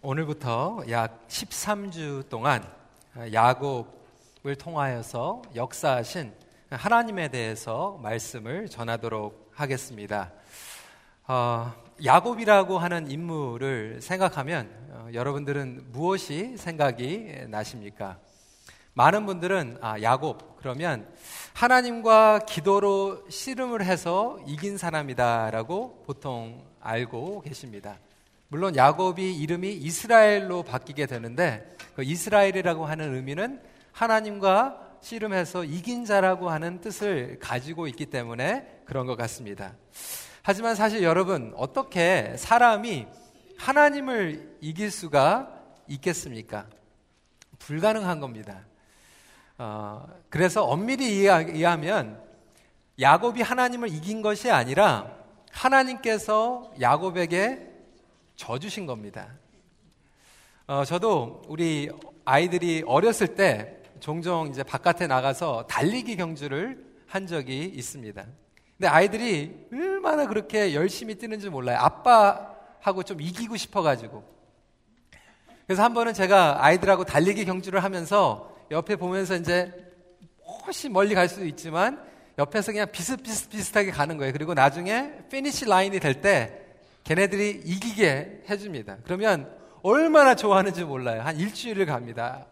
오늘부터 약 13주 동안 야곱을 통하여서 역사하신 하나님에 대해서 말씀을 전하도록 하겠습니다. 어, 야곱이라고 하는 인물을 생각하면 어, 여러분들은 무엇이 생각이 나십니까? 많은 분들은 아, 야곱 그러면 하나님과 기도로 씨름을 해서 이긴 사람이다라고 보통 알고 계십니다. 물론 야곱이 이름이 이스라엘로 바뀌게 되는데 그 이스라엘이라고 하는 의미는 하나님과 씨름해서 이긴 자라고 하는 뜻을 가지고 있기 때문에 그런 것 같습니다. 하지만 사실 여러분 어떻게 사람이 하나님을 이길 수가 있겠습니까? 불가능한 겁니다. 어, 그래서 엄밀히 이해하면 야곱이 하나님을 이긴 것이 아니라 하나님께서 야곱에게 져주신 겁니다. 어, 저도 우리 아이들이 어렸을 때 종종 이제 바깥에 나가서 달리기 경주를 한 적이 있습니다. 근데 아이들이 얼마나 그렇게 열심히 뛰는지 몰라요. 아빠하고 좀 이기고 싶어가지고. 그래서 한 번은 제가 아이들하고 달리기 경주를 하면서 옆에 보면서 이제 훨씬 멀리 갈 수도 있지만 옆에서 그냥 비슷비슷비슷하게 가는 거예요. 그리고 나중에 finish line이 될 때 걔네들이 이기게 해줍니다. 그러면 얼마나 좋아하는지 몰라요. 한 일주일을 갑니다.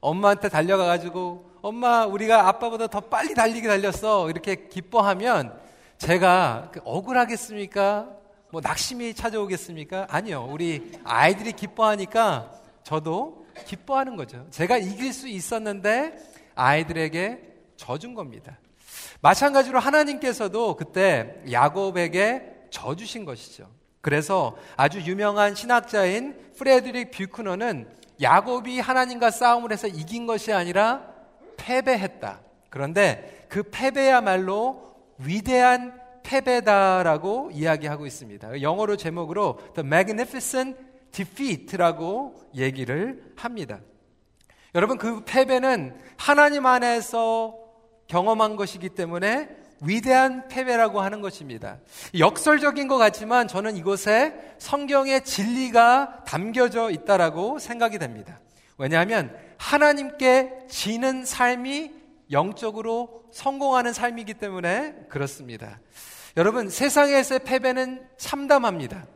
엄마한테 달려가가지고, 엄마, 우리가 아빠보다 더 빨리 달리게 달렸어. 이렇게 기뻐하면 제가 그 억울하겠습니까? 뭐 낙심이 찾아오겠습니까? 아니요. 우리 아이들이 기뻐하니까 저도 기뻐하는 거죠. 제가 이길 수 있었는데 아이들에게 져준 겁니다. 마찬가지로 하나님께서도 그때 야곱에게 져주신 것이죠. 그래서 아주 유명한 신학자인 프레드릭 뷰크너는 야곱이 하나님과 싸움을 해서 이긴 것이 아니라 패배했다. 그런데 그 패배야말로 위대한 패배다라고 이야기하고 있습니다. 영어로 제목으로 The Magnificent Defeat라고 얘기를 합니다. 여러분 그 패배는 하나님 안에서 경험한 것이기 때문에 위대한 패배라고 하는 것입니다. 역설적인 것 같지만 저는 이곳에 성경의 진리가 담겨져 있다라고 생각이 됩니다. 왜냐하면 하나님께 지는 삶이 영적으로 성공하는 삶이기 때문에 그렇습니다. 여러분, 세상에서의 패배는 참담합니다.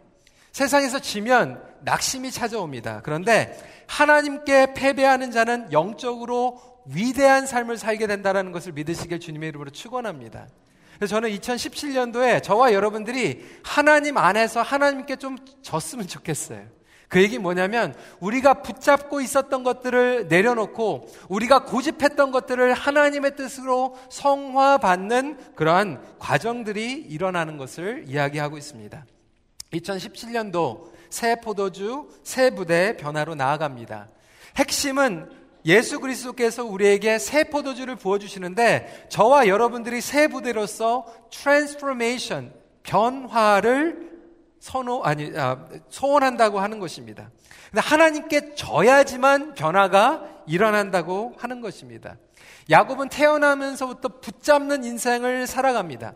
세상에서 지면 낙심이 찾아옵니다. 그런데 하나님께 패배하는 자는 영적으로 위대한 삶을 살게 된다는 것을 믿으시길 주님의 이름으로 축원합니다. 그래서 저는 2017년도에 저와 여러분들이 하나님 안에서 하나님께 좀 졌으면 좋겠어요. 그 얘기 뭐냐면 우리가 붙잡고 있었던 것들을 내려놓고 우리가 고집했던 것들을 하나님의 뜻으로 성화받는 그러한 과정들이 일어나는 것을 이야기하고 있습니다. 2017년도 새 포도주, 새 부대 변화로 나아갑니다. 핵심은 예수 그리스도께서 우리에게 새 포도주를 부어주시는데 저와 여러분들이 새 부대로서 transformation, 변화를 선호, 아니, 아, 소원한다고 하는 것입니다. 근데 하나님께 져야지만 변화가 일어난다고 하는 것입니다. 야곱은 태어나면서부터 붙잡는 인생을 살아갑니다.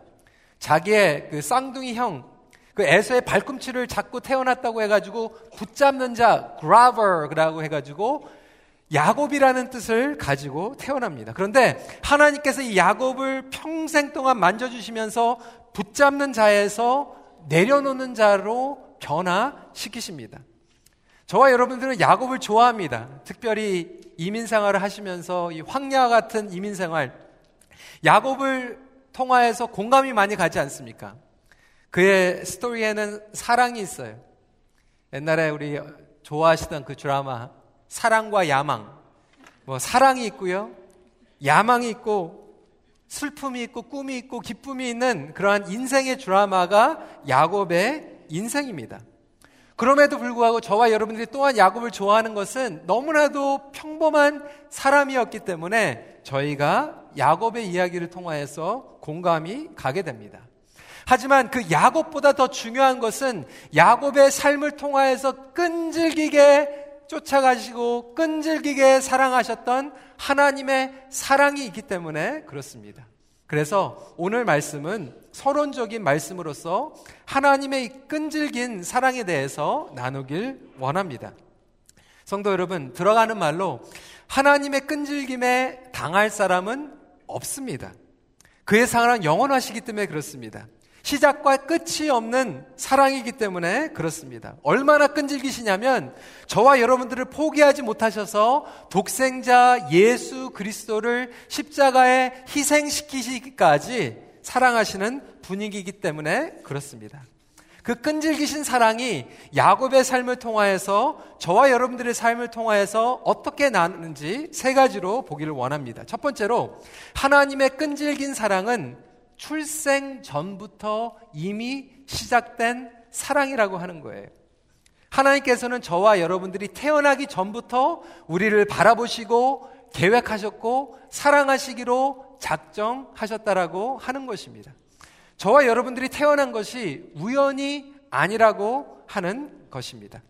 자기의 그 쌍둥이 형, 그 에서의 발꿈치를 잡고 태어났다고 해가지고 붙잡는 자, graver라고 해가지고 야곱이라는 뜻을 가지고 태어납니다. 그런데 하나님께서 이 야곱을 평생 동안 만져주시면서 붙잡는 자에서 내려놓는 자로 변화시키십니다. 저와 여러분들은 야곱을 좋아합니다. 특별히 이민 생활을 하시면서 이 황야 같은 이민 생활, 야곱을 통하여서 공감이 많이 가지 않습니까? 그의 스토리에는 사랑이 있어요. 옛날에 우리 좋아하시던 그 드라마 사랑과 야망. 뭐 사랑이 있고요. 야망이 있고 슬픔이 있고 꿈이 있고 기쁨이 있는 그러한 인생의 드라마가 야곱의 인생입니다. 그럼에도 불구하고 저와 여러분들이 또한 야곱을 좋아하는 것은 너무나도 평범한 사람이었기 때문에 저희가 야곱의 이야기를 통하여서 공감이 가게 됩니다. 하지만 그 야곱보다 더 중요한 것은 야곱의 삶을 통하여서 끈질기게 쫓아가시고 끈질기게 사랑하셨던 하나님의 사랑이 있기 때문에 그렇습니다. 그래서 오늘 말씀은 서론적인 말씀으로서 하나님의 끈질긴 사랑에 대해서 나누길 원합니다. 성도 여러분, 들어가는 말로 하나님의 끈질김에 당할 사람은 없습니다. 그의 사랑은 영원하시기 때문에 그렇습니다. 시작과 끝이 없는 사랑이기 때문에 그렇습니다. 얼마나 끈질기시냐면 저와 여러분들을 포기하지 못하셔서 독생자 예수 그리스도를 십자가에 희생시키시기까지 사랑하시는 분위기이기 때문에 그렇습니다. 그 끈질기신 사랑이 야곱의 삶을 통하여서 저와 여러분들의 삶을 통하여서 어떻게 나는지 세 가지로 보기를 원합니다. 첫 번째로 하나님의 끈질긴 사랑은 출생 전부터 이미 시작된 사랑이라고 하는 거예요. 하나님께서는 저와 여러분들이 태어나기 전부터 우리를 바라보시고 계획하셨고 사랑하시기로 작정하셨다라고 하는 것입니다. 저와 여러분들이 태어난 것이 우연이 아니라고 하는 것입니다.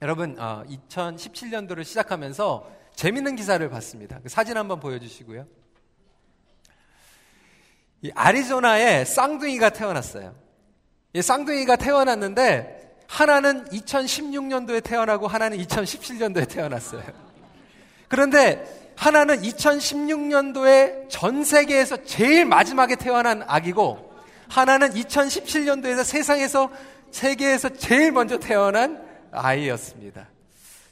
여러분, 2017년도를 어, 시작하면서 재밌는 기사를 봤습니다. 그 사진 한번 보여주시고요. 이 아리조나에 쌍둥이가 태어났어요. 이 쌍둥이가 태어났는데 하나는 2016년도에 태어나고 하나는 2017년도에 태어났어요. 그런데 하나는 2016년도에 전 세계에서 제일 마지막에 태어난 아기고 하나는 2017년도에서 세상에서 세계에서 제일 먼저 태어난 아이였습니다.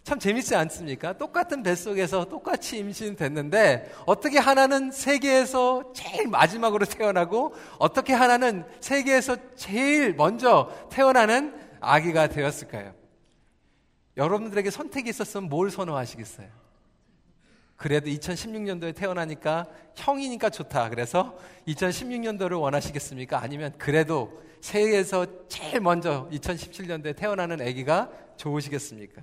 참 재밌지 않습니까? 똑같은 뱃속에서 똑같이 임신됐는데 어떻게 하나는 세계에서 제일 마지막으로 태어나고 어떻게 하나는 세계에서 제일 먼저 태어나는 아기가 되었을까요? 여러분들에게 선택이 있었으면 뭘 선호하시겠어요? 그래도 2016년도에 태어나니까 형이니까 좋다. 그래서 2016년도를 원하시겠습니까? 아니면 그래도 세계에서 제일 먼저 2017년도에 태어나는 아기가 좋으시겠습니까?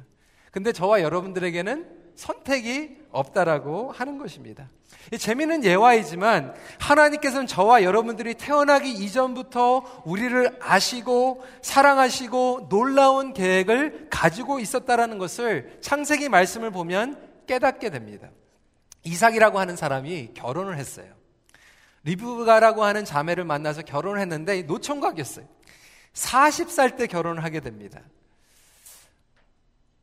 근데 저와 여러분들에게는 선택이 없다라고 하는 것입니다. 재미있는 예화이지만 하나님께서는 저와 여러분들이 태어나기 이전부터 우리를 아시고 사랑하시고 놀라운 계획을 가지고 있었다라는 것을 창세기 말씀을 보면 깨닫게 됩니다. 이삭이라고 하는 사람이 결혼을 했어요. 리브가라고 하는 자매를 만나서 결혼을 했는데 노총각이었어요. 40살 때 결혼을 하게 됩니다.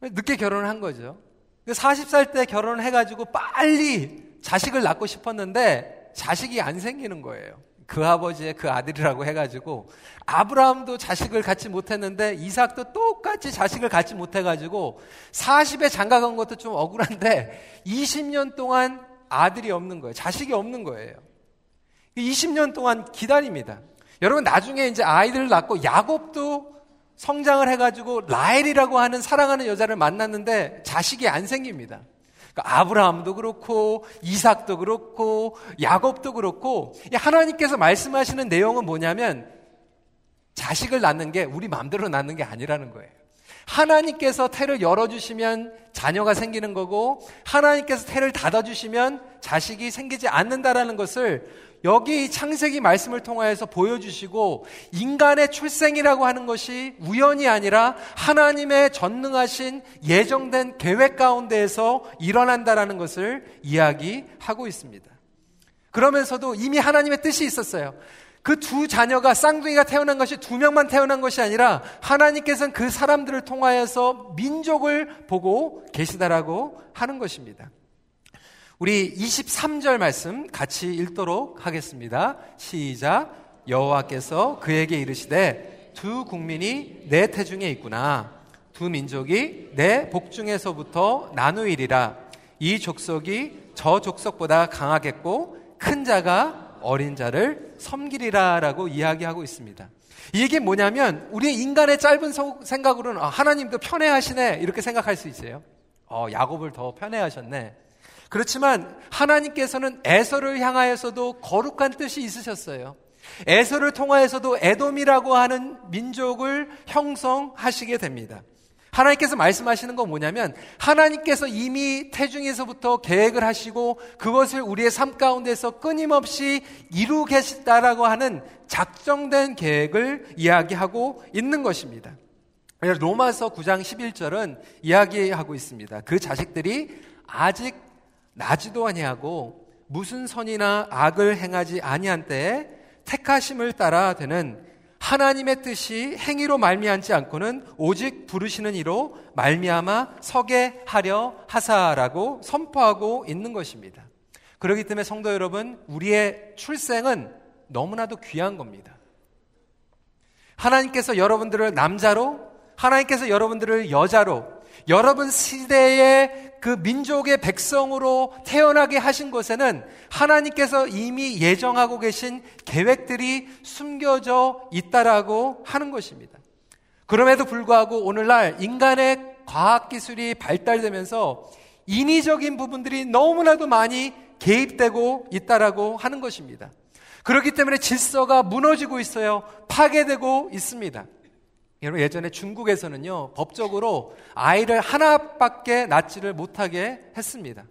늦게 결혼을 한 거죠. 40살 때 결혼을 해가지고 빨리 자식을 낳고 싶었는데 자식이 안 생기는 거예요. 그 아버지의 그 아들이라고 해가지고 아브라함도 자식을 갖지 못했는데 이삭도 똑같이 자식을 갖지 못해가지고 40에 장가간 것도 좀 억울한데 20년 동안 아들이 없는 거예요. 자식이 없는 거예요. 20년 동안 기다립니다. 여러분 나중에 이제 아이들을 낳고 야곱도 성장을 해가지고 라헬이라고 하는 사랑하는 여자를 만났는데 자식이 안 생깁니다. 그러니까 아브라함도 그렇고 이삭도 그렇고 야곱도 그렇고 하나님께서 말씀하시는 내용은 뭐냐면 자식을 낳는 게 우리 마음대로 낳는 게 아니라는 거예요. 하나님께서 태를 열어주시면 자녀가 생기는 거고 하나님께서 태를 닫아주시면 자식이 생기지 않는다라는 것을 여기 창세기 말씀을 통하여서 보여주시고 인간의 출생이라고 하는 것이 우연이 아니라 하나님의 전능하신 예정된 계획 가운데에서 일어난다라는 것을 이야기하고 있습니다. 그러면서도 이미 하나님의 뜻이 있었어요. 그 두 자녀가 쌍둥이가 태어난 것이 두 명만 태어난 것이 아니라 하나님께서는 그 사람들을 통하여서 민족을 보고 계시다라고 하는 것입니다. 우리 23절 말씀 같이 읽도록 하겠습니다. 시작. 여호와께서 그에게 이르시되 두 국민이 내 태중에 있구나. 두 민족이 내 복중에서부터 나누이리라. 이 족속이 저 족속보다 강하겠고 큰 자가 어린 자를 섬기리라라고 이야기하고 있습니다. 이게 뭐냐면 우리 인간의 짧은 생각으로는 아, 하나님도 편애하시네 이렇게 생각할 수 있어요. 어, 야곱을 더 편애하셨네. 그렇지만 하나님께서는 에서를 향하여서도 거룩한 뜻이 있으셨어요. 에서를 통하여서도 에돔이라고 하는 민족을 형성하시게 됩니다. 하나님께서 말씀하시는 건 뭐냐면 하나님께서 이미 태중에서부터 계획을 하시고 그것을 우리의 삶 가운데서 끊임없이 이루겠다라고 하는 작정된 계획을 이야기하고 있는 것입니다. 로마서 9장 11절은 이야기하고 있습니다. 그 자식들이 아직 나지도 아니하고 무슨 선이나 악을 행하지 아니한 때에 택하심을 따라 되는 하나님의 뜻이 행위로 말미암지 않고는 오직 부르시는 이로 말미암아 서게 하려 하사라고 선포하고 있는 것입니다. 그렇기 때문에 성도 여러분, 우리의 출생은 너무나도 귀한 겁니다. 하나님께서 여러분들을 남자로, 하나님께서 여러분들을 여자로, 여러분 시대의 그 민족의 백성으로 태어나게 하신 것에는 하나님께서 이미 예정하고 계신 계획들이 숨겨져 있다라고 하는 것입니다. 그럼에도 불구하고 오늘날 인간의 과학기술이 발달되면서 인위적인 부분들이 너무나도 많이 개입되고 있다라고 하는 것입니다. 그렇기 때문에 질서가 무너지고 있어요. 파괴되고 있습니다. 여러분 예전에 중국에서는요 법적으로 아이를 하나밖에 낳지를 못하게 했습니다.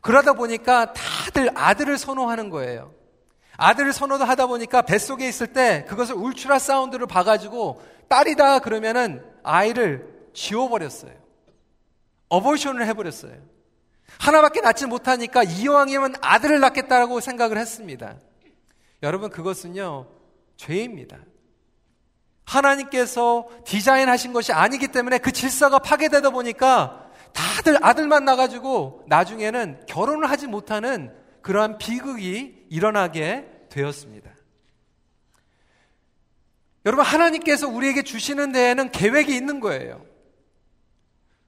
그러다 보니까 다들 아들을 선호하는 거예요. 아들을 선호하다 보니까 뱃속에 있을 때 그것을 울트라 사운드를 봐가지고 딸이다 그러면은 아이를 지워버렸어요. 어버이션을 해버렸어요. 하나밖에 낳지 못하니까 이왕이면 아들을 낳겠다라고 생각을 했습니다. 여러분 그것은요 죄입니다. 하나님께서 디자인하신 것이 아니기 때문에 그 질서가 파괴되다 보니까 다들 아들만 나가지고 나중에는 결혼을 하지 못하는 그러한 비극이 일어나게 되었습니다. 여러분, 하나님께서 우리에게 주시는 데에는 계획이 있는 거예요.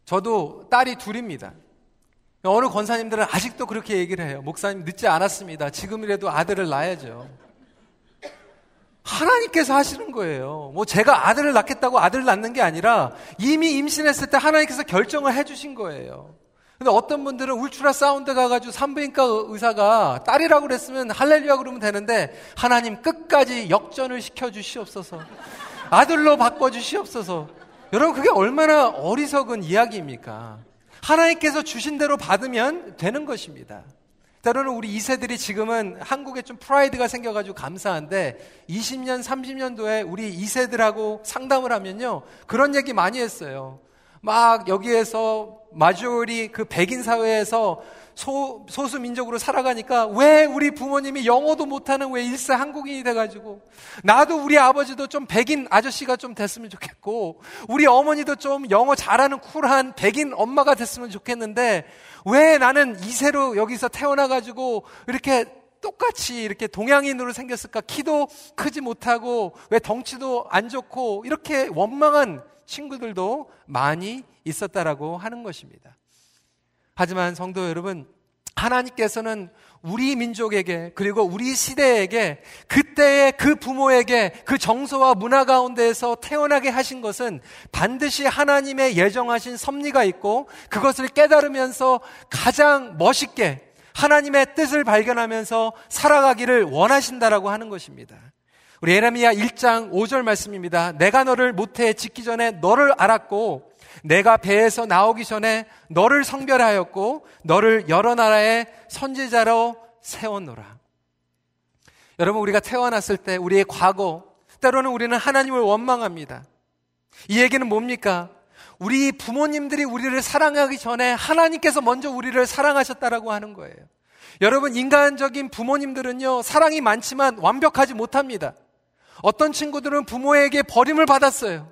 저도 딸이 둘입니다. 어느 권사님들은 아직도 그렇게 얘기를 해요. 목사님 늦지 않았습니다. 지금이라도 아들을 낳아야죠. 하나님께서 하시는 거예요. 뭐 제가 아들을 낳겠다고 아들을 낳는 게 아니라 이미 임신했을 때 하나님께서 결정을 해주신 거예요. 근데 어떤 분들은 ultrasound 가가지고 산부인과 의사가 딸이라고 그랬으면 할렐루야 그러면 되는데 하나님 끝까지 역전을 시켜주시옵소서. 아들로 바꿔주시옵소서. 여러분 그게 얼마나 어리석은 이야기입니까? 하나님께서 주신 대로 받으면 되는 것입니다. 때로는 우리 2세들이 지금은 한국에 좀 프라이드가 생겨가지고 감사한데 20년, 30년도에 우리 2세들하고 상담을 하면요. 그런 얘기 많이 했어요. 막 여기에서 마주리 그 백인 사회에서 소, 소수 민족으로 살아가니까 왜 우리 부모님이 영어도 못하는 왜 일세 한국인이 돼가지고 나도 우리 아버지도 좀 백인 아저씨가 좀 됐으면 좋겠고 우리 어머니도 좀 영어 잘하는 쿨한 백인 엄마가 됐으면 좋겠는데 왜 나는 이세로 여기서 태어나가지고 이렇게 똑같이 이렇게 동양인으로 생겼을까? 키도 크지 못하고 왜 덩치도 안 좋고 이렇게 원망한 친구들도 많이 있었다라고 하는 것입니다. 하지만 성도 여러분, 하나님께서는 우리 민족에게 그리고 우리 시대에게 그때의 그 부모에게 그 정서와 문화 가운데에서 태어나게 하신 것은 반드시 하나님의 예정하신 섭리가 있고 그것을 깨달으면서 가장 멋있게 하나님의 뜻을 발견하면서 살아가기를 원하신다라고 하는 것입니다. 우리 에레미야 1장 5절 말씀입니다. 내가 너를 모태에 짓기 전에 너를 알았고 내가 배에서 나오기 전에 너를 성별하였고 너를 여러 나라의 선지자로 세웠노라. 여러분 우리가 태어났을 때 우리의 과거 때로는 우리는 하나님을 원망합니다. 이 얘기는 뭡니까? 우리 부모님들이 우리를 사랑하기 전에 하나님께서 먼저 우리를 사랑하셨다라고 하는 거예요. 여러분 인간적인 부모님들은요 사랑이 많지만 완벽하지 못합니다. 어떤 친구들은 부모에게 버림을 받았어요.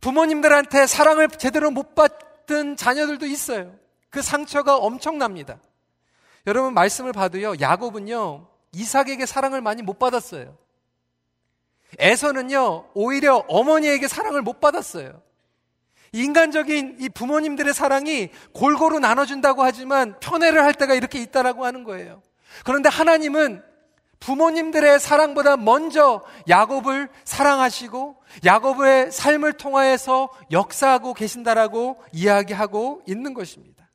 부모님들한테 사랑을 제대로 못 받던 자녀들도 있어요. 그 상처가 엄청납니다. 여러분 말씀을 봐도요. 야곱은요. 이삭에게 사랑을 많이 못 받았어요. 에서는요. 오히려 어머니에게 사랑을 못 받았어요. 인간적인 이 부모님들의 사랑이 골고루 나눠준다고 하지만 편애를 할 때가 이렇게 있다라고 하는 거예요. 그런데 하나님은 부모님들의 사랑보다 먼저 야곱을 사랑하시고 야곱의 삶을 통하여서 역사하고 계신다라고 이야기하고 있는 것입니다.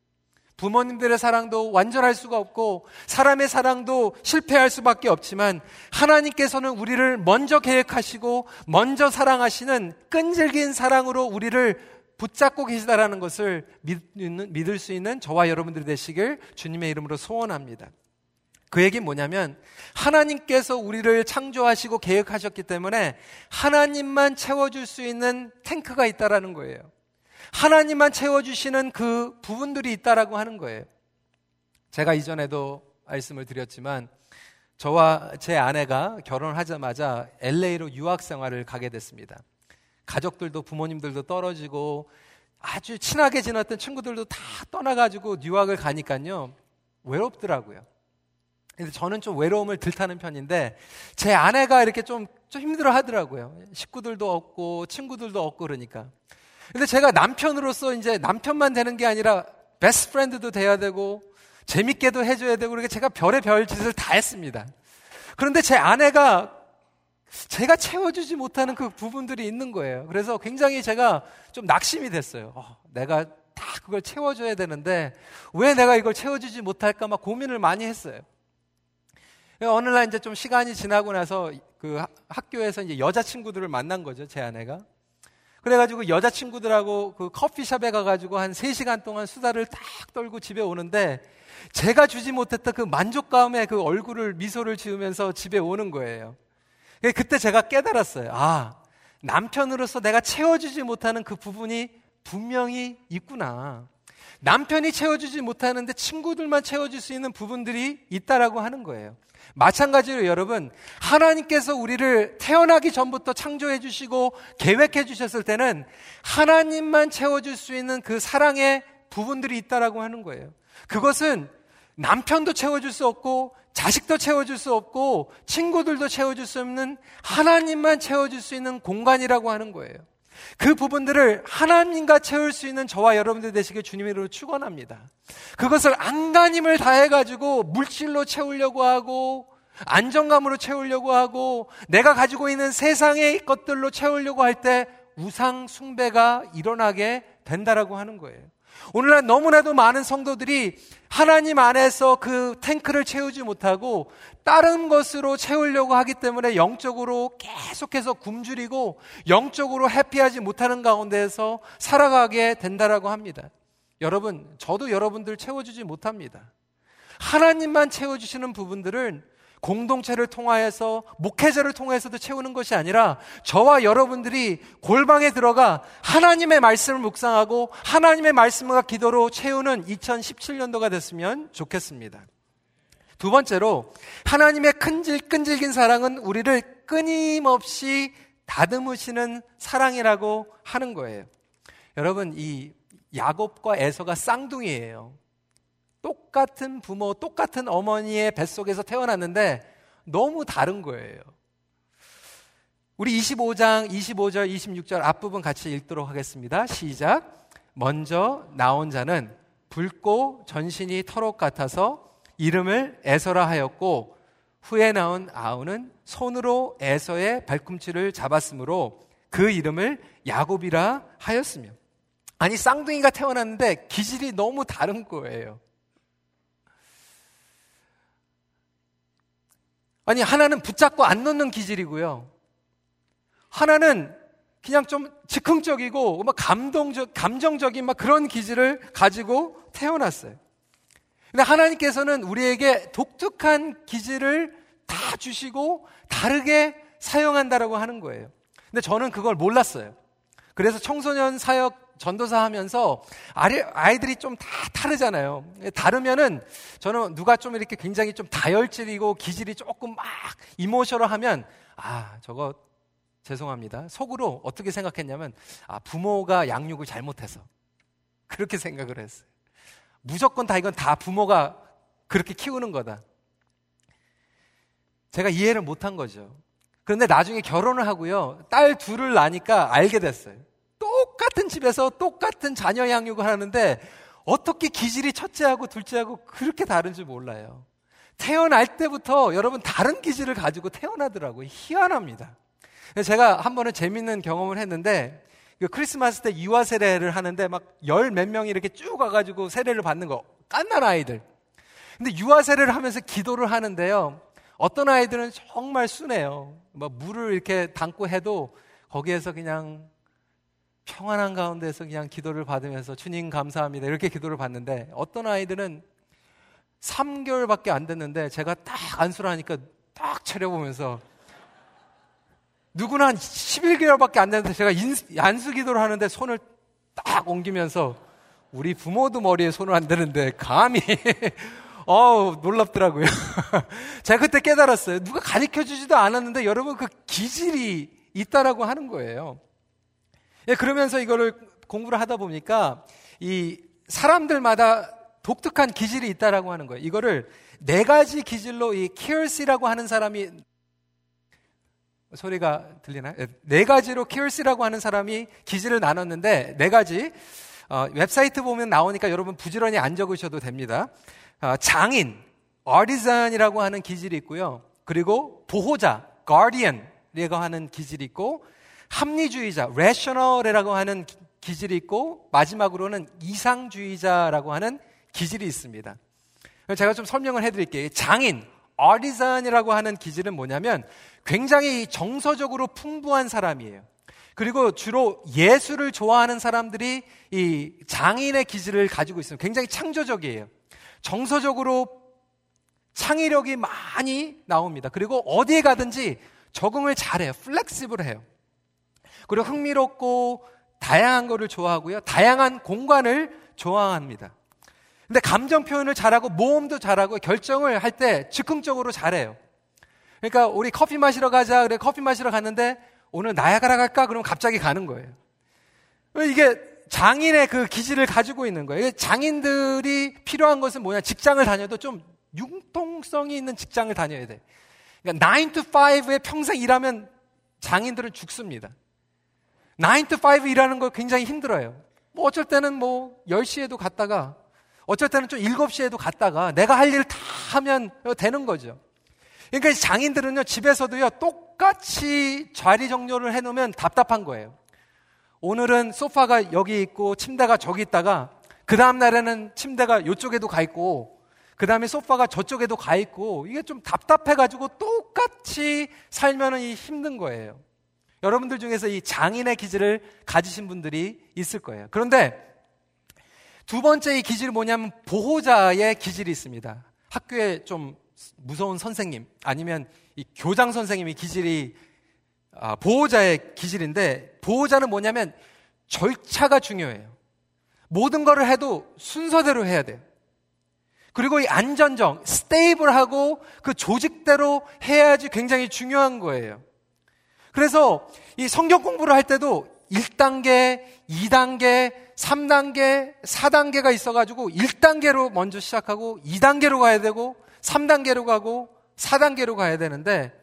부모님들의 사랑도 완전할 수가 없고 사람의 사랑도 실패할 수밖에 없지만 하나님께서는 우리를 먼저 계획하시고 먼저 사랑하시는 끈질긴 사랑으로 우리를 붙잡고 계시다라는 것을 믿을 수 있는 저와 여러분들이 되시길 주님의 이름으로 소원합니다. 그 얘기는 뭐냐면 하나님께서 우리를 창조하시고 계획하셨기 때문에 하나님만 채워줄 수 있는 탱크가 있다라는 거예요. 하나님만 채워주시는 그 부분들이 있다라고 하는 거예요. 제가 이전에도 말씀을 드렸지만 저와 제 아내가 결혼하자마자 LA로 유학 생활을 가게 됐습니다. 가족들도 부모님들도 떨어지고 아주 친하게 지냈던 친구들도 다 떠나가지고 유학을 가니까요. 외롭더라고요. 근데 저는 좀 외로움을 들타는 편인데 제 아내가 이렇게 좀, 좀 힘들어 하더라고요. 식구들도 없고 친구들도 없고 그러니까. 근데 제가 남편으로서 이제 남편만 되는 게 아니라 베스트 프렌드도 돼야 되고 재밌게도 해줘야 되고 그렇게 제가 별의 별 짓을 다 했습니다. 그런데 제 아내가 제가 채워주지 못하는 그 부분들이 있는 거예요. 그래서 굉장히 제가 좀 낙심이 됐어요. 어, 내가 다 그걸 채워줘야 되는데 왜 내가 이걸 채워주지 못할까 막 고민을 많이 했어요. 어느 날 이제 좀 시간이 지나고 나서 그 학교에서 이제 여자친구들을 만난 거죠, 제 아내가. 그래가지고 여자친구들하고 그 커피숍에 가가지고 한 3시간 동안 수다를 딱 떨고 집에 오는데 제가 주지 못했던 그 만족감에 그 얼굴을 미소를 지으면서 집에 오는 거예요. 그때 제가 깨달았어요. 아, 남편으로서 내가 채워주지 못하는 그 부분이 분명히 있구나. 남편이 채워주지 못하는데 친구들만 채워줄 수 있는 부분들이 있다라고 하는 거예요. 마찬가지로 여러분, 하나님께서 우리를 태어나기 전부터 창조해 주시고 계획해 주셨을 때는 하나님만 채워줄 수 있는 그 사랑의 부분들이 있다라고 하는 거예요. 그것은 남편도 채워줄 수 없고 자식도 채워줄 수 없고 친구들도 채워줄 수 없는 하나님만 채워줄 수 있는 공간이라고 하는 거예요. 그 부분들을 하나님과 채울 수 있는 저와 여러분들 되시길 주님으로 축원합니다. 그것을 안간힘을 다해 가지고 물질로 채우려고 하고 안정감으로 채우려고 하고 내가 가지고 있는 세상의 것들로 채우려고 할 때 우상 숭배가 일어나게 된다라고 하는 거예요. 오늘날 너무나도 많은 성도들이 하나님 안에서 그 탱크를 채우지 못하고 다른 것으로 채우려고 하기 때문에 영적으로 계속해서 굶주리고 영적으로 해피하지 못하는 가운데에서 살아가게 된다라고 합니다. 여러분, 저도 여러분들 채워주지 못합니다. 하나님만 채워주시는 부분들은 공동체를 통하여서 목회자를 통해서도 채우는 것이 아니라 저와 여러분들이 골방에 들어가 하나님의 말씀을 묵상하고 하나님의 말씀과 기도로 채우는 2017년도가 됐으면 좋겠습니다. 두 번째로 하나님의 끈질끈질긴 사랑은 우리를 끊임없이 다듬으시는 사랑이라고 하는 거예요. 여러분 이 야곱과 에서가 쌍둥이에요. 똑같은 부모, 똑같은 어머니의 뱃속에서 태어났는데 너무 다른 거예요. 우리 25장 25절 26절 앞부분 같이 읽도록 하겠습니다. 시작. 먼저 나온 자는 붉고 전신이 털옷 같아서 이름을 에서라 하였고 후에 나온 아우는 손으로 에서의 발꿈치를 잡았으므로 그 이름을 야곱이라 하였으며 아니 쌍둥이가 태어났는데 기질이 너무 다른 거예요. 아니, 하나는 붙잡고 안 놓는 기질이고요. 하나는 그냥 좀 즉흥적이고 막 감동적, 감정적인 막 그런 기질을 가지고 태어났어요. 근데 하나님께서는 우리에게 독특한 기질을 다 주시고 다르게 사용한다라고 하는 거예요. 근데 저는 그걸 몰랐어요. 그래서 청소년 사역 전도사 하면서 아이들이 좀 다 다르잖아요. 다르면은 저는 누가 좀 이렇게 굉장히 좀 다혈질이고 기질이 조금 막 이모셔를 하면 아, 저거 죄송합니다. 속으로 어떻게 생각했냐면 아, 부모가 양육을 잘못해서 그렇게 생각을 했어요. 무조건 다 이건 다 부모가 그렇게 키우는 거다. 제가 이해를 못한 거죠. 그런데 나중에 결혼을 하고요. 딸 둘을 낳으니까 알게 됐어요. 똑같은 집에서 똑같은 자녀 양육을 하는데 어떻게 기질이 첫째하고 둘째하고 그렇게 다른지 몰라요. 태어날 때부터 여러분 다른 기질을 가지고 태어나더라고요. 희한합니다. 제가 한 번은 재밌는 경험을 했는데 그 크리스마스 때 유아 세례를 하는데 막 열 몇 명이 이렇게 쭉 와가지고 세례를 받는 거 깐난 아이들. 근데 유아 세례를 하면서 기도를 하는데요. 어떤 아이들은 정말 순해요. 막 물을 이렇게 담고 해도 거기에서 그냥 평안한 가운데서 그냥 기도를 받으면서 주님 감사합니다. 이렇게 기도를 받는데 어떤 아이들은 3개월밖에 안 됐는데 제가 딱 안수를 하니까 딱 차려보면서 누구나 한 11개월밖에 안 됐는데 제가 안수 기도를 하는데 손을 딱 옮기면서 우리 부모도 머리에 손을 안 대는데 감히 어우, 놀랍더라고요. 제가 그때 깨달았어요. 누가 가르쳐 주지도 않았는데 여러분 그 기질이 있다라고 하는 거예요. 예, 그러면서 이거를 공부를 하다 보니까 이 사람들마다 독특한 기질이 있다라고 하는 거예요. 이거를 네 가지 기질로 이 키얼시라고 하는 사람이 소리가 들리나요? 예, 네 가지로 키얼시라고 하는 사람이 기질을 나눴는데 네 가지 어, 웹사이트 보면 나오니까 여러분 부지런히 안 적으셔도 됩니다. 어, 장인, artisan이라고 하는 기질이 있고요. 그리고 보호자, guardian이라고 하는 기질이 있고 합리주의자, rational이라고 하는 기질이 있고 마지막으로는 이상주의자라고 하는 기질이 있습니다. 제가 좀 설명을 해드릴게요. 장인, artisan이라고 하는 기질은 뭐냐면 굉장히 정서적으로 풍부한 사람이에요. 그리고 주로 예술을 좋아하는 사람들이 이 장인의 기질을 가지고 있어요. 굉장히 창조적이에요. 정서적으로 창의력이 많이 나옵니다. 그리고 어디에 가든지 적응을 잘해요. 플렉시블해요. 그리고 흥미롭고 다양한 거를 좋아하고요. 다양한 공간을 좋아합니다. 근데 감정 표현을 잘하고 모험도 잘하고 결정을 할 때 즉흥적으로 잘해요. 그러니까 우리 커피 마시러 가자. 그래 커피 마시러 갔는데 오늘 나야가라 갈까? 그러면 갑자기 가는 거예요. 이게 장인의 그 기질을 가지고 있는 거예요. 장인들이 필요한 것은 뭐냐? 직장을 다녀도 좀 융통성이 있는 직장을 다녀야 돼. 그러니까 9 to 5에 평생 일하면 장인들은 죽습니다. 9 to 5 일하는 거 굉장히 힘들어요. 뭐 어쩔 때는 뭐 10시에도 갔다가 어쩔 때는 좀 7시에도 갔다가 내가 할 일 다 하면 되는 거죠. 그러니까 장인들은요, 집에서도요, 똑같이 자리 정렬을 해놓으면 답답한 거예요. 오늘은 소파가 여기 있고 침대가 저기 있다가 그 다음 날에는 침대가 이쪽에도 가 있고 그 다음에 소파가 저쪽에도 가 있고 이게 좀 답답해가지고 똑같이 살면은 힘든 거예요. 여러분들 중에서 이 장인의 기질을 가지신 분들이 있을 거예요. 그런데 두 번째 이 기질이 뭐냐면 보호자의 기질이 있습니다. 학교에 좀 무서운 선생님 아니면 이 교장 선생님의 기질이 아, 보호자의 기질인데 보호자는 뭐냐면 절차가 중요해요. 모든 것을 해도 순서대로 해야 돼요. 그리고 이 안전정, 스테이블하고 그 조직대로 해야지 굉장히 중요한 거예요. 그래서 이 성경 공부를 할 때도 1단계, 2단계, 3단계, 4단계가 있어가지고 1단계로 먼저 시작하고 2단계로 가야 되고 3단계로 가고 4단계로 가야 되는데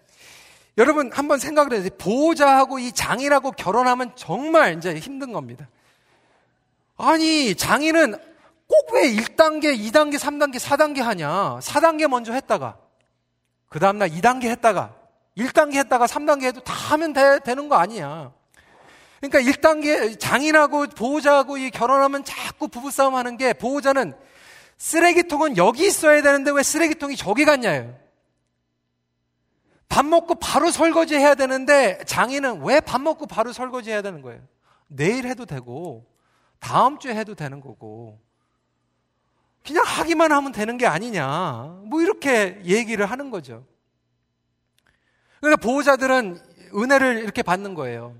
여러분 한번 생각을 해보세요. 보호자하고 이 장인하고 결혼하면 정말 이제 힘든 겁니다. 아니, 장인은 꼭 왜 1단계, 2단계, 3단계, 4단계 하냐? 4단계 먼저 했다가, 그 다음날 2단계 했다가, 1단계 했다가 3단계 해도 다 하면 되, 되는 거 아니야. 그러니까 1단계, 장인하고 보호자하고 이 결혼하면 자꾸 부부싸움 하는 게 보호자는 쓰레기통은 여기 있어야 되는데 왜 쓰레기통이 저기 갔냐요. 밥 먹고 바로 설거지 해야 되는데 장인은 왜 밥 먹고 바로 설거지 해야 되는 거예요? 내일 해도 되고 다음 주에 해도 되는 거고 그냥 하기만 하면 되는 게 아니냐. 뭐 이렇게 얘기를 하는 거죠. 그러니까 보호자들은 은혜를 이렇게 받는 거예요.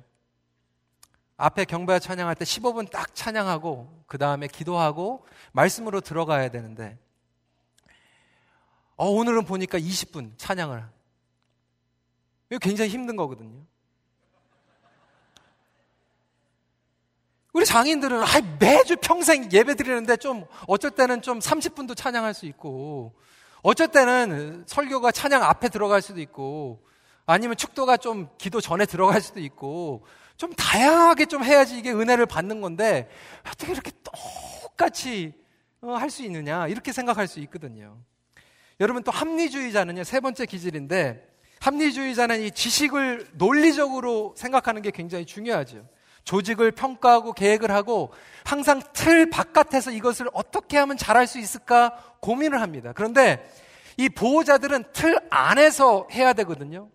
앞에 경배와 찬양할 때 15분 딱 찬양하고 그 다음에 기도하고 말씀으로 들어가야 되는데 어, 오늘은 보니까 20분 찬양을 이거 굉장히 힘든 거거든요. 우리 장인들은 아, 매주 평생 예배 드리는데 좀 어쩔 때는 좀 30분도 찬양할 수 있고 어쩔 때는 설교가 찬양 앞에 들어갈 수도 있고 아니면 축도가 좀 기도 전에 들어갈 수도 있고 좀 다양하게 좀 해야지 이게 은혜를 받는 건데 어떻게 이렇게 똑같이 어, 할수 있느냐 이렇게 생각할 수 있거든요. 여러분 또 합리주의자는요 세 번째 기질인데 합리주의자는 이 지식을 논리적으로 생각하는 게 굉장히 중요하죠. 조직을 평가하고 계획을 하고 항상 틀 바깥에서 이것을 어떻게 하면 잘할 수 있을까 고민을 합니다. 그런데 이 보호자들은 틀 안에서 해야 되거든요.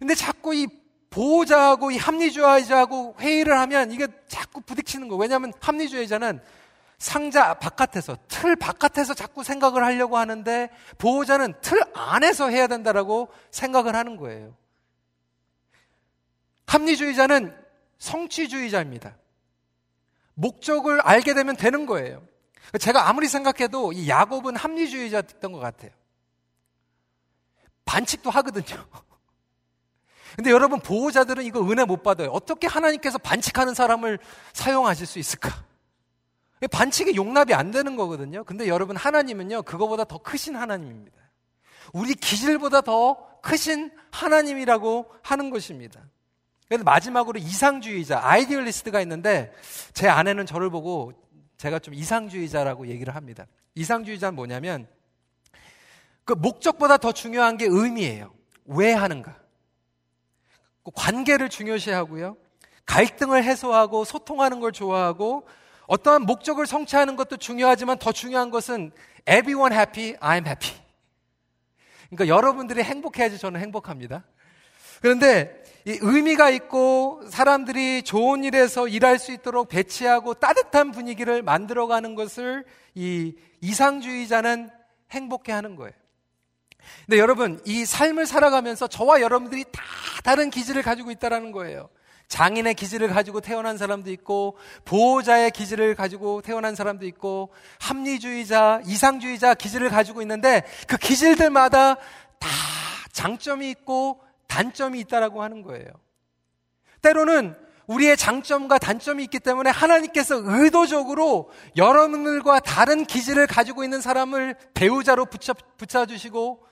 근데 자꾸 이 보호자하고 이 합리주의자하고 회의를 하면 이게 자꾸 부딪히는 거예요. 왜냐하면 합리주의자는 상자 바깥에서, 틀 바깥에서 자꾸 생각을 하려고 하는데 보호자는 틀 안에서 해야 된다라고 생각을 하는 거예요. 합리주의자는 성취주의자입니다. 목적을 알게 되면 되는 거예요. 제가 아무리 생각해도 이 야곱은 합리주의자였던 것 같아요. 반칙도 하거든요. 근데 여러분 보호자들은 이거 은혜 못 받아요. 어떻게 하나님께서 반칙하는 사람을 사용하실 수 있을까? 반칙이 용납이 안 되는 거거든요. 근데 여러분 하나님은요 그거보다 더 크신 하나님입니다. 우리 기질보다 더 크신 하나님이라고 하는 것입니다. 그래서 마지막으로 이상주의자, 아이디얼리스트가 있는데 제 아내는 저를 보고 제가 좀 이상주의자라고 얘기를 합니다. 이상주의자는 뭐냐면 그 목적보다 더 중요한 게 의미예요. 왜 하는가? 그 관계를 중요시하고요. 갈등을 해소하고 소통하는 걸 좋아하고 어떠한 목적을 성취하는 것도 중요하지만 더 중요한 것은 everyone happy, I'm happy. 그러니까 여러분들이 행복해야지 저는 행복합니다. 그런데 이 의미가 있고 사람들이 좋은 일에서 일할 수 있도록 배치하고 따뜻한 분위기를 만들어가는 것을 이 이상주의자는 행복해 하는 거예요. 근데 여러분, 이 삶을 살아가면서 저와 여러분들이 다 다른 기질을 가지고 있다는 거예요. 장인의 기질을 가지고 태어난 사람도 있고, 보호자의 기질을 가지고 태어난 사람도 있고, 합리주의자, 이상주의자 기질을 가지고 있는데, 그 기질들마다 다 장점이 있고, 단점이 있다라고 하는 거예요. 때로는 우리의 장점과 단점이 있기 때문에 하나님께서 의도적으로 여러분들과 다른 기질을 가지고 있는 사람을 배우자로 붙여, 붙여주시고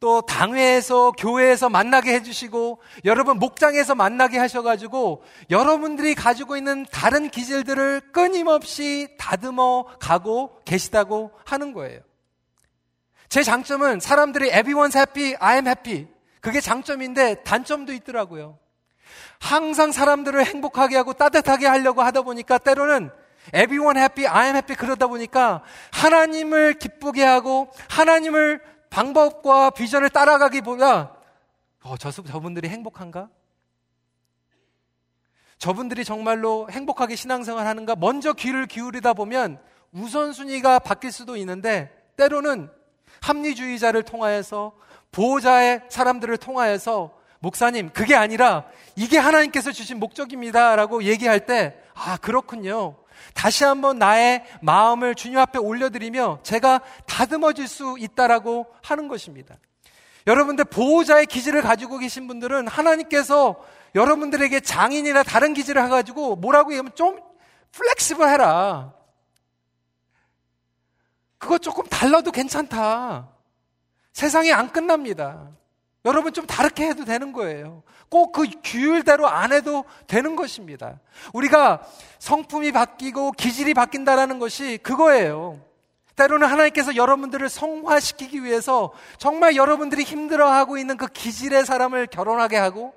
또 당회에서 교회에서 만나게 해주시고 여러분 목장에서 만나게 하셔가지고 여러분들이 가지고 있는 다른 기질들을 끊임없이 다듬어 가고 계시다고 하는 거예요. 제 장점은 사람들이 everyone's happy, I'm happy. 그게 장점인데 단점도 있더라고요. 항상 사람들을 행복하게 하고 따뜻하게 하려고 하다 보니까 때로는 everyone happy, I'm happy 그러다 보니까 하나님을 기쁘게 하고 하나님을 방법과 비전을 따라가기보다 어, 저, 저분들이 행복한가? 저분들이 정말로 행복하게 신앙생활 하는가? 먼저 귀를 기울이다 보면 우선순위가 바뀔 수도 있는데 때로는 합리주의자를 통하여서 보호자의 사람들을 통하여서 목사님, 그게 아니라 이게 하나님께서 주신 목적입니다. 라고 얘기할 때, 아, 그렇군요. 다시 한번 나의 마음을 주님 앞에 올려드리며 제가 다듬어질 수 있다라고 하는 것입니다. 여러분들 보호자의 기질을 가지고 계신 분들은 하나님께서 여러분들에게 장인이나 다른 기질을 해가지고 뭐라고 얘기하면 좀 flexible 해라. 그거 조금 달라도 괜찮다. 세상이 안 끝납니다. 여러분 좀 다르게 해도 되는 거예요. 꼭 그 규율대로 안 해도 되는 것입니다. 우리가 성품이 바뀌고 기질이 바뀐다라는 것이 그거예요. 때로는 하나님께서 여러분들을 성화시키기 위해서 정말 여러분들이 힘들어하고 있는 그 기질의 사람을 결혼하게 하고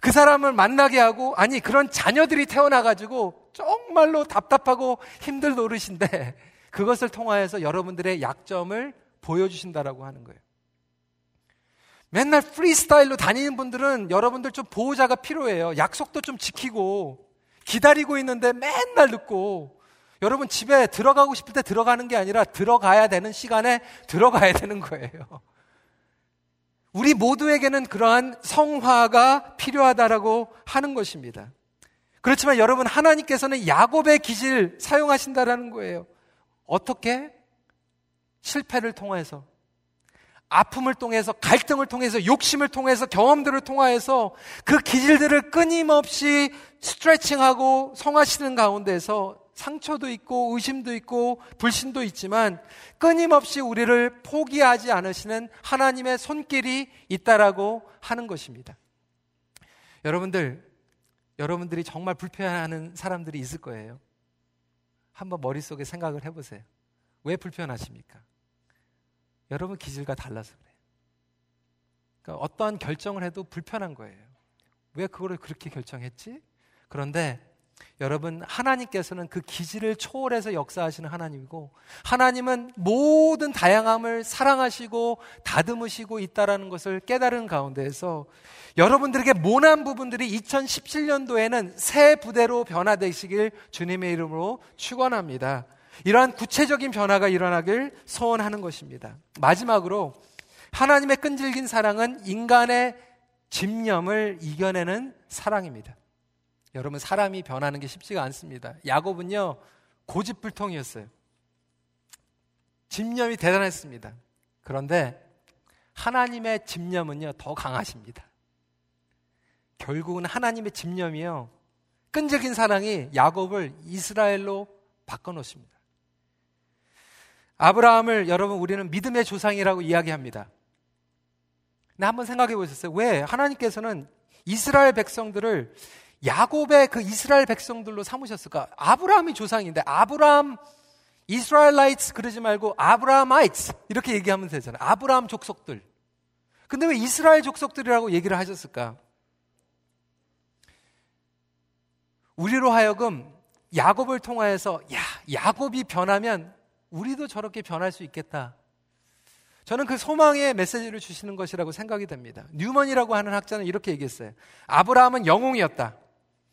그 사람을 만나게 하고 아니 그런 자녀들이 태어나가지고 정말로 답답하고 힘들 노릇인데 그것을 통하여서 여러분들의 약점을 보여주신다라고 하는 거예요. 맨날 프리스타일로 다니는 분들은 여러분들 좀 보호자가 필요해요. 약속도 좀 지키고 기다리고 있는데 맨날 늦고 여러분 집에 들어가고 싶을 때 들어가는 게 아니라 들어가야 되는 시간에 들어가야 되는 거예요. 우리 모두에게는 그러한 성화가 필요하다라고 하는 것입니다. 그렇지만 여러분 하나님께서는 야곱의 기질 사용하신다라는 거예요. 어떻게? 실패를 통해서 아픔을 통해서 갈등을 통해서 욕심을 통해서 경험들을 통하여서 그 기질들을 끊임없이 스트레칭하고 성하시는 가운데서 상처도 있고 의심도 있고 불신도 있지만 끊임없이 우리를 포기하지 않으시는 하나님의 손길이 있다라고 하는 것입니다. 여러분들 여러분들이 정말 불편해하는 사람들이 있을 거예요. 한번 머릿속에 생각을 해 보세요. 왜 불편하십니까? 여러분 기질과 달라서 그래요. 그러니까 어떠한 결정을 해도 불편한 거예요. 왜 그거를 그렇게 결정했지? 그런데 여러분 하나님께서는 그 기질을 초월해서 역사하시는 하나님이고 하나님은 모든 다양함을 사랑하시고 다듬으시고 있다라는 것을 깨달은 가운데에서 여러분들에게 모난 부분들이 2017년도에는 새 부대로 변화되시길 주님의 이름으로 축원합니다. 이러한 구체적인 변화가 일어나길 소원하는 것입니다. 마지막으로 하나님의 끈질긴 사랑은 인간의 집념을 이겨내는 사랑입니다. 여러분 사람이 변하는 게 쉽지가 않습니다. 야곱은요 고집불통이었어요. 집념이 대단했습니다. 그런데 하나님의 집념은요, 더 강하십니다. 결국은 하나님의 집념이요, 끈적인 사랑이 야곱을 이스라엘로 바꿔놓습니다. 아브라함을 여러분 우리는 믿음의 조상이라고 이야기합니다. 근데 한번 생각해 보셨어요? 왜 하나님께서는 이스라엘 백성들을 야곱의 그 이스라엘 백성들로 삼으셨을까? 아브라함이 조상인데 아브라함 이스라엘라이츠 그러지 말고 아브라함아이츠 이렇게 얘기하면 되잖아요. 아브라함 족속들. 근데 왜 이스라엘 족속들이라고 얘기를 하셨을까? 우리로 하여금 야곱을 통하여서 야, 야곱이 변하면 우리도 저렇게 변할 수 있겠다. 저는 그 소망의 메시지를 주시는 것이라고 생각이 됩니다. 뉴먼이라고 하는 학자는 이렇게 얘기했어요. 아브라함은 영웅이었다.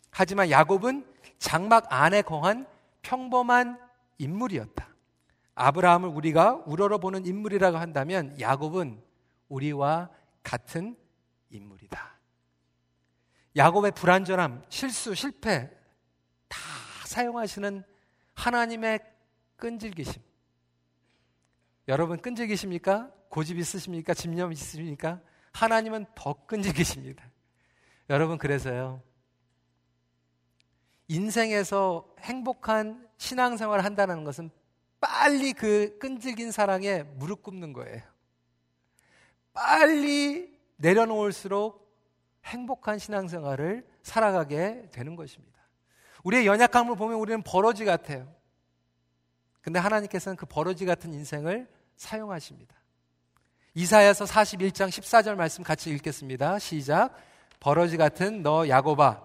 하지만 야곱은 장막 안에 거한 평범한 인물이었다. 아브라함을 우리가 우러러보는 인물이라고 한다면 야곱은 우리와 같은 인물이다. 야곱의 불완전함, 실수, 실패 다 사용하시는 하나님의 끈질기심. 여러분 끈질기십니까? 고집 있으십니까? 집념 있으십니까? 하나님은 더 끈질기십니다. 여러분 그래서요. 인생에서 행복한 신앙생활을 한다는 것은 빨리 그 끈질긴 사랑에 무릎 꿇는 거예요. 빨리 내려놓을수록 행복한 신앙생활을 살아가게 되는 것입니다. 우리의 연약함을 보면 우리는 버러지 같아요. 근데 하나님께서는 그 버러지 같은 인생을 사용하십니다. 이사야서 41장 14절 말씀 같이 읽겠습니다. 시작. 버러지 같은 너 야고바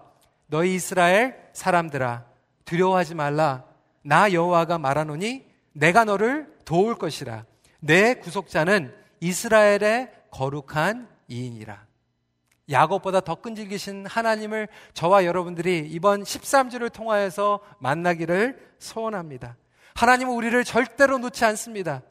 너희 이스라엘 사람들아 두려워하지 말라 나 여호와가 말하노니 내가 너를 도울 것이라 내 구속자는 이스라엘의 거룩한 이인이라 야곱보다 더 끈질기신 하나님을 저와 여러분들이 이번 13주를 통하여서 만나기를 소원합니다. 하나님은 우리를 절대로 놓지 않습니다.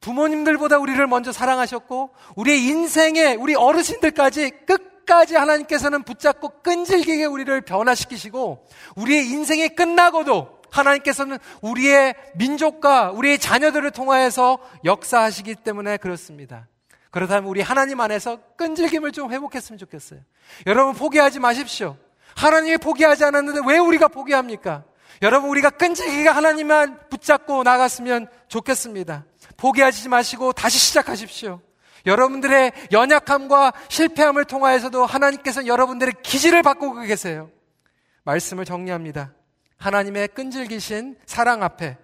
부모님들보다 우리를 먼저 사랑하셨고 우리의 인생에 우리 어르신들까지 끝까지 하나님께서는 붙잡고 끈질기게 우리를 변화시키시고 우리의 인생이 끝나고도 하나님께서는 우리의 민족과 우리의 자녀들을 통하여서 역사하시기 때문에 그렇습니다. 그렇다면 우리 하나님 안에서 끈질김을 좀 회복했으면 좋겠어요. 여러분 포기하지 마십시오. 하나님이 포기하지 않았는데 왜 우리가 포기합니까? 여러분 우리가 끈질기게 하나님만 붙잡고 나갔으면 좋겠습니다. 포기하지 마시고 다시 시작하십시오. 여러분들의 연약함과 실패함을 통하여서도 하나님께서 여러분들의 기질을 바꾸고 계세요. 말씀을 정리합니다. 하나님의 끈질기신 사랑 앞에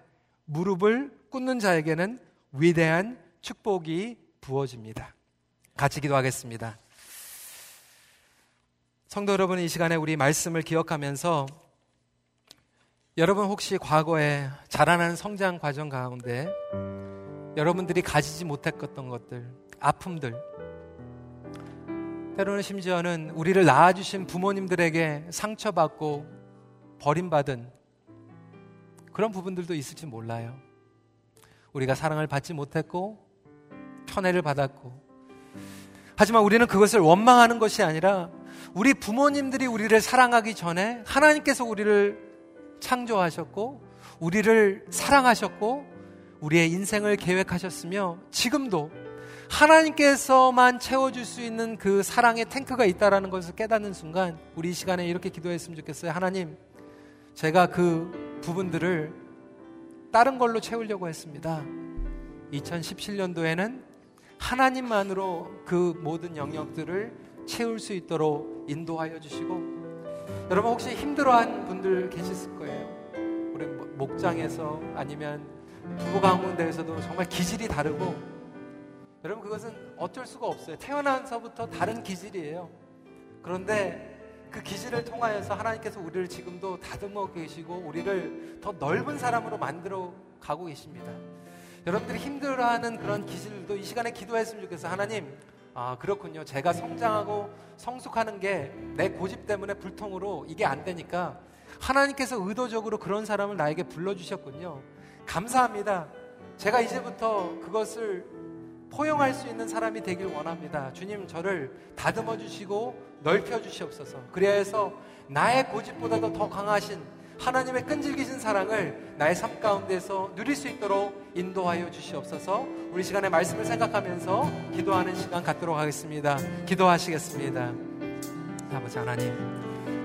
무릎을 꿇는 자에게는 위대한 축복이 부어집니다. 같이 기도하겠습니다. 성도 여러분, 이 시간에 우리 말씀을 기억하면서 여러분 혹시 과거에 자라나는 성장 과정 가운데 여러분들이 가지지 못했던 것들, 아픔들, 때로는 심지어는 우리를 낳아주신 부모님들에게 상처받고 버림받은 그런 부분들도 있을지 몰라요. 우리가 사랑을 받지 못했고, 편애를 받았고, 하지만 우리는 그것을 원망하는 것이 아니라 우리 부모님들이 우리를 사랑하기 전에 하나님께서 우리를 창조하셨고, 우리를 사랑하셨고, 우리의 인생을 계획하셨으며 지금도 하나님께서만 채워줄 수 있는 그 사랑의 탱크가 있다라는 것을 깨닫는 순간 우리 이 시간에 이렇게 기도했으면 좋겠어요. 하나님, 제가 그 부분들을 다른 걸로 채우려고 했습니다. 2017년도에는 하나님만으로 그 모든 영역들을 채울 수 있도록 인도하여 주시고 여러분 혹시 힘들어한 분들 계셨을 거예요. 우리 목장에서 아니면 부부 가운데에서도 정말 기질이 다르고 여러분 그것은 어쩔 수가 없어요. 태어나서부터 다른 기질이에요. 그런데 그 기질을 통하여서 하나님께서 우리를 지금도 다듬어 계시고 우리를 더 넓은 사람으로 만들어 가고 계십니다. 여러분들이 힘들어하는 그런 기질도 이 시간에 기도했으면 좋겠어요. 하나님, 아, 그렇군요. 제가 성장하고 성숙하는 게 내 고집 때문에 불통으로 이게 안 되니까 하나님께서 의도적으로 그런 사람을 나에게 불러주셨군요. 감사합니다. 제가 이제부터 그것을 포용할 수 있는 사람이 되길 원합니다. 주님, 저를 다듬어 주시고 넓혀 주시옵소서. 그래야 해서 나의 고집보다도 더 강하신 하나님의 끈질기신 사랑을 나의 삶 가운데서 누릴 수 있도록 인도하여 주시옵소서. 우리 시간에 말씀을 생각하면서 기도하는 시간 갖도록 하겠습니다. 기도하시겠습니다. 아버지 하나님,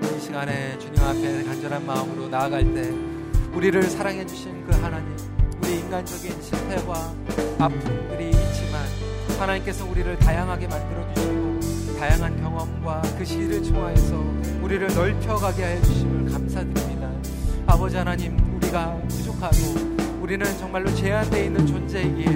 이 시간에 주님 앞에 간절한 마음으로 나아갈 때 우리를 사랑해 주신 그 하나님, 우리 인간적인 실패와 아픔들이 있지만 하나님께서 우리를 다양하게 만들어 주시고 다양한 경험과 그 시를 통하여서 우리를 넓혀가게 해 주심을 감사드립니다. 아버지 하나님, 우리가 부족하고 우리는 정말로 제한되어 있는 존재이기에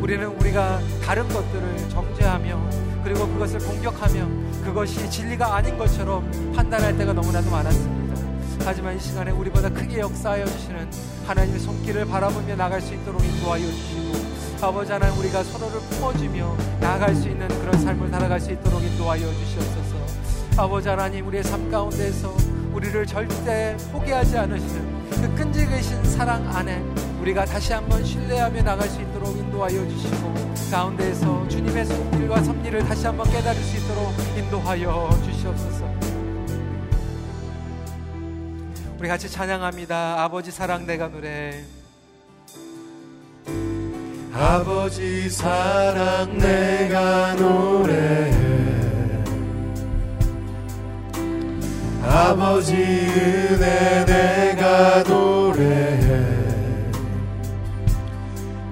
우리는 우리가 다른 것들을 정죄하며 그리고 그것을 공격하며 그것이 진리가 아닌 것처럼 판단할 때가 너무나도 많았습니다. 하지만 이 시간에 우리보다 크게 역사하여 주시는 하나님의 손길을 바라보며 나갈 수 있도록 인도하여 주시고 아버지 하나님 우리가 서로를 품어주며 나아갈 수 있는 그런 삶을 살아갈 수 있도록 인도하여 주시옵소서 아버지 하나님 우리의 삶 가운데서 우리를 절대 포기하지 않으시는 그 끈질기신 사랑 안에 우리가 다시 한번 신뢰하며 나갈 수 있도록 인도하여 주시고 가운데에서 주님의 손길과 섭리를 다시 한번 깨달을 수 있도록 인도하여 주시옵소서. 우리 같이 찬양합니다. 아버지 사랑 내가 노래. 아버지 사랑 내가 노래 아버지 은혜 내가 노래해.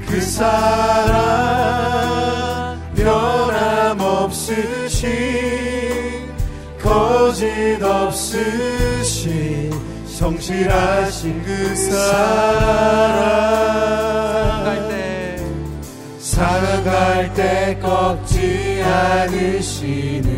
그 사랑 변함없으신 거짓 없으신 성실하신 그 사랑. 살아갈 때 꺾지 않으시는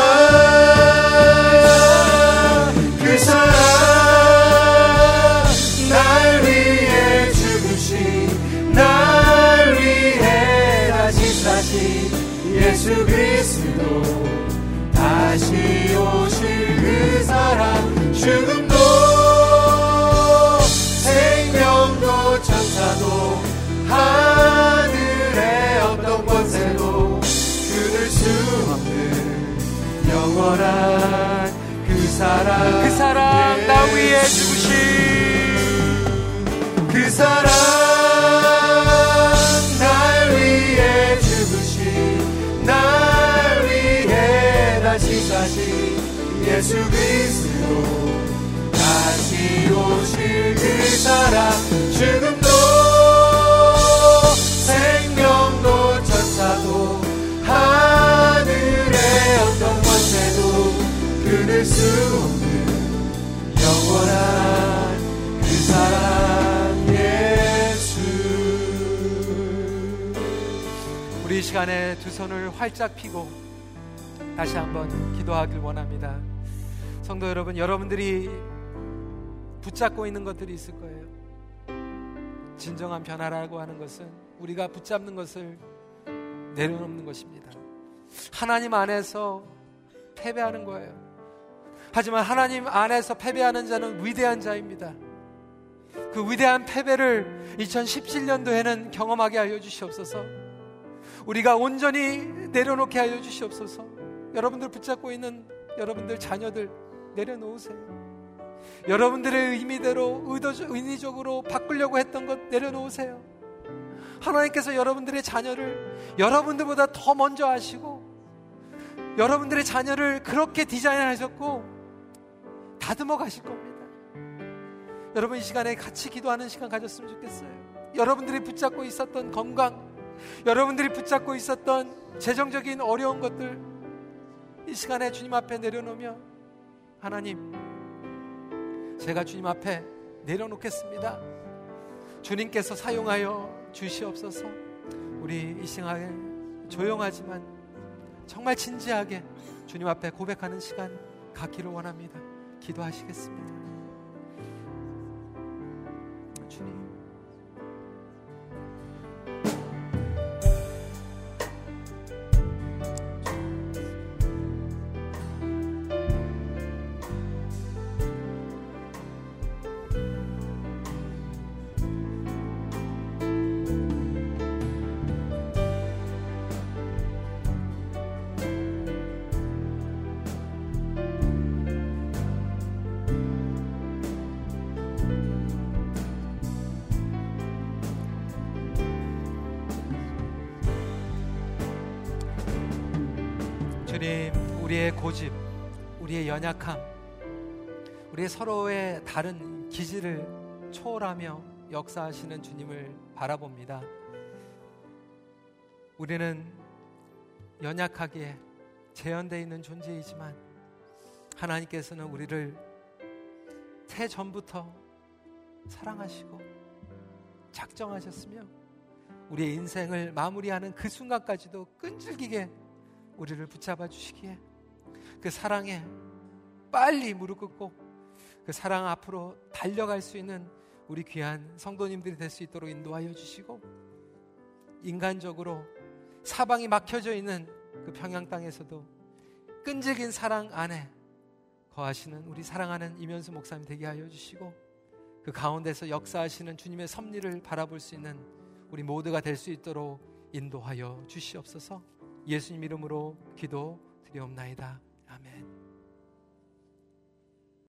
예수 그리스도. 다시 오실 그 사랑 죽음도 생명도 천사도 하늘의 어떤 권세도 끊을 수 없는 영원한 그 사랑 그 사랑 나 위에 죽으신 그 사랑 죽음도 생명도 천사도 하늘의 어떤 권세도 끊을 수 없는 영원한 그 사랑 예수 우리 시간에 두 손을 활짝 펴고 다시 한번 기도하길 원합니다. 성도 여러분, 여러분들이 붙잡고 있는 것들이 있을 거예요. 진정한 변화라고 하는 것은 우리가 붙잡는 것을 내려놓는 것입니다. 하나님 안에서 패배하는 거예요. 하지만 하나님 안에서 패배하는 자는 위대한 자입니다. 그 위대한 패배를 2017년도에는 경험하게 하여 주시옵소서. 우리가 온전히 내려놓게 하여 주시옵소서. 여러분들 붙잡고 있는 여러분들 자녀들 내려놓으세요. 여러분들의 의미대로 의도, 인위적으로 바꾸려고 했던 것 내려놓으세요. 하나님께서 여러분들의 자녀를 여러분들보다 더 먼저 아시고 여러분들의 자녀를 그렇게 디자인하셨고 다듬어 가실 겁니다. 여러분 이 시간에 같이 기도하는 시간 가졌으면 좋겠어요. 여러분들이 붙잡고 있었던 건강, 여러분들이 붙잡고 있었던 재정적인 어려운 것들, 이 시간에 주님 앞에 내려놓으며 하나님, 제가 주님 앞에 내려놓겠습니다. 주님께서 사용하여 주시옵소서. 우리 이 시간에 조용하지만 정말 진지하게 주님 앞에 고백하는 시간 갖기를 원합니다. 기도하시겠습니다. 고집, 우리의 연약함, 우리의 서로의 다른 기질을 초월하며 역사하시는 주님을 바라봅니다. 우리는 연약하게 재현되어 있는 존재이지만 하나님께서는 우리를 새 전부터 사랑하시고 작정하셨으며 우리의 인생을 마무리하는 그 순간까지도 끈질기게 우리를 붙잡아 주시기에 그 사랑에 빨리 무릎 꿇고 그 사랑 앞으로 달려갈 수 있는 우리 귀한 성도님들이 될 수 있도록 인도하여 주시고 인간적으로 사방이 막혀져 있는 그 평양 땅에서도 끈질긴 사랑 안에 거하시는 우리 사랑하는 이면수 목사님 되게 하여 주시고 그 가운데서 역사하시는 주님의 섭리를 바라볼 수 있는 우리 모두가 될 수 있도록 인도하여 주시옵소서 예수님 이름으로 기도 드리옵나이다. 아멘.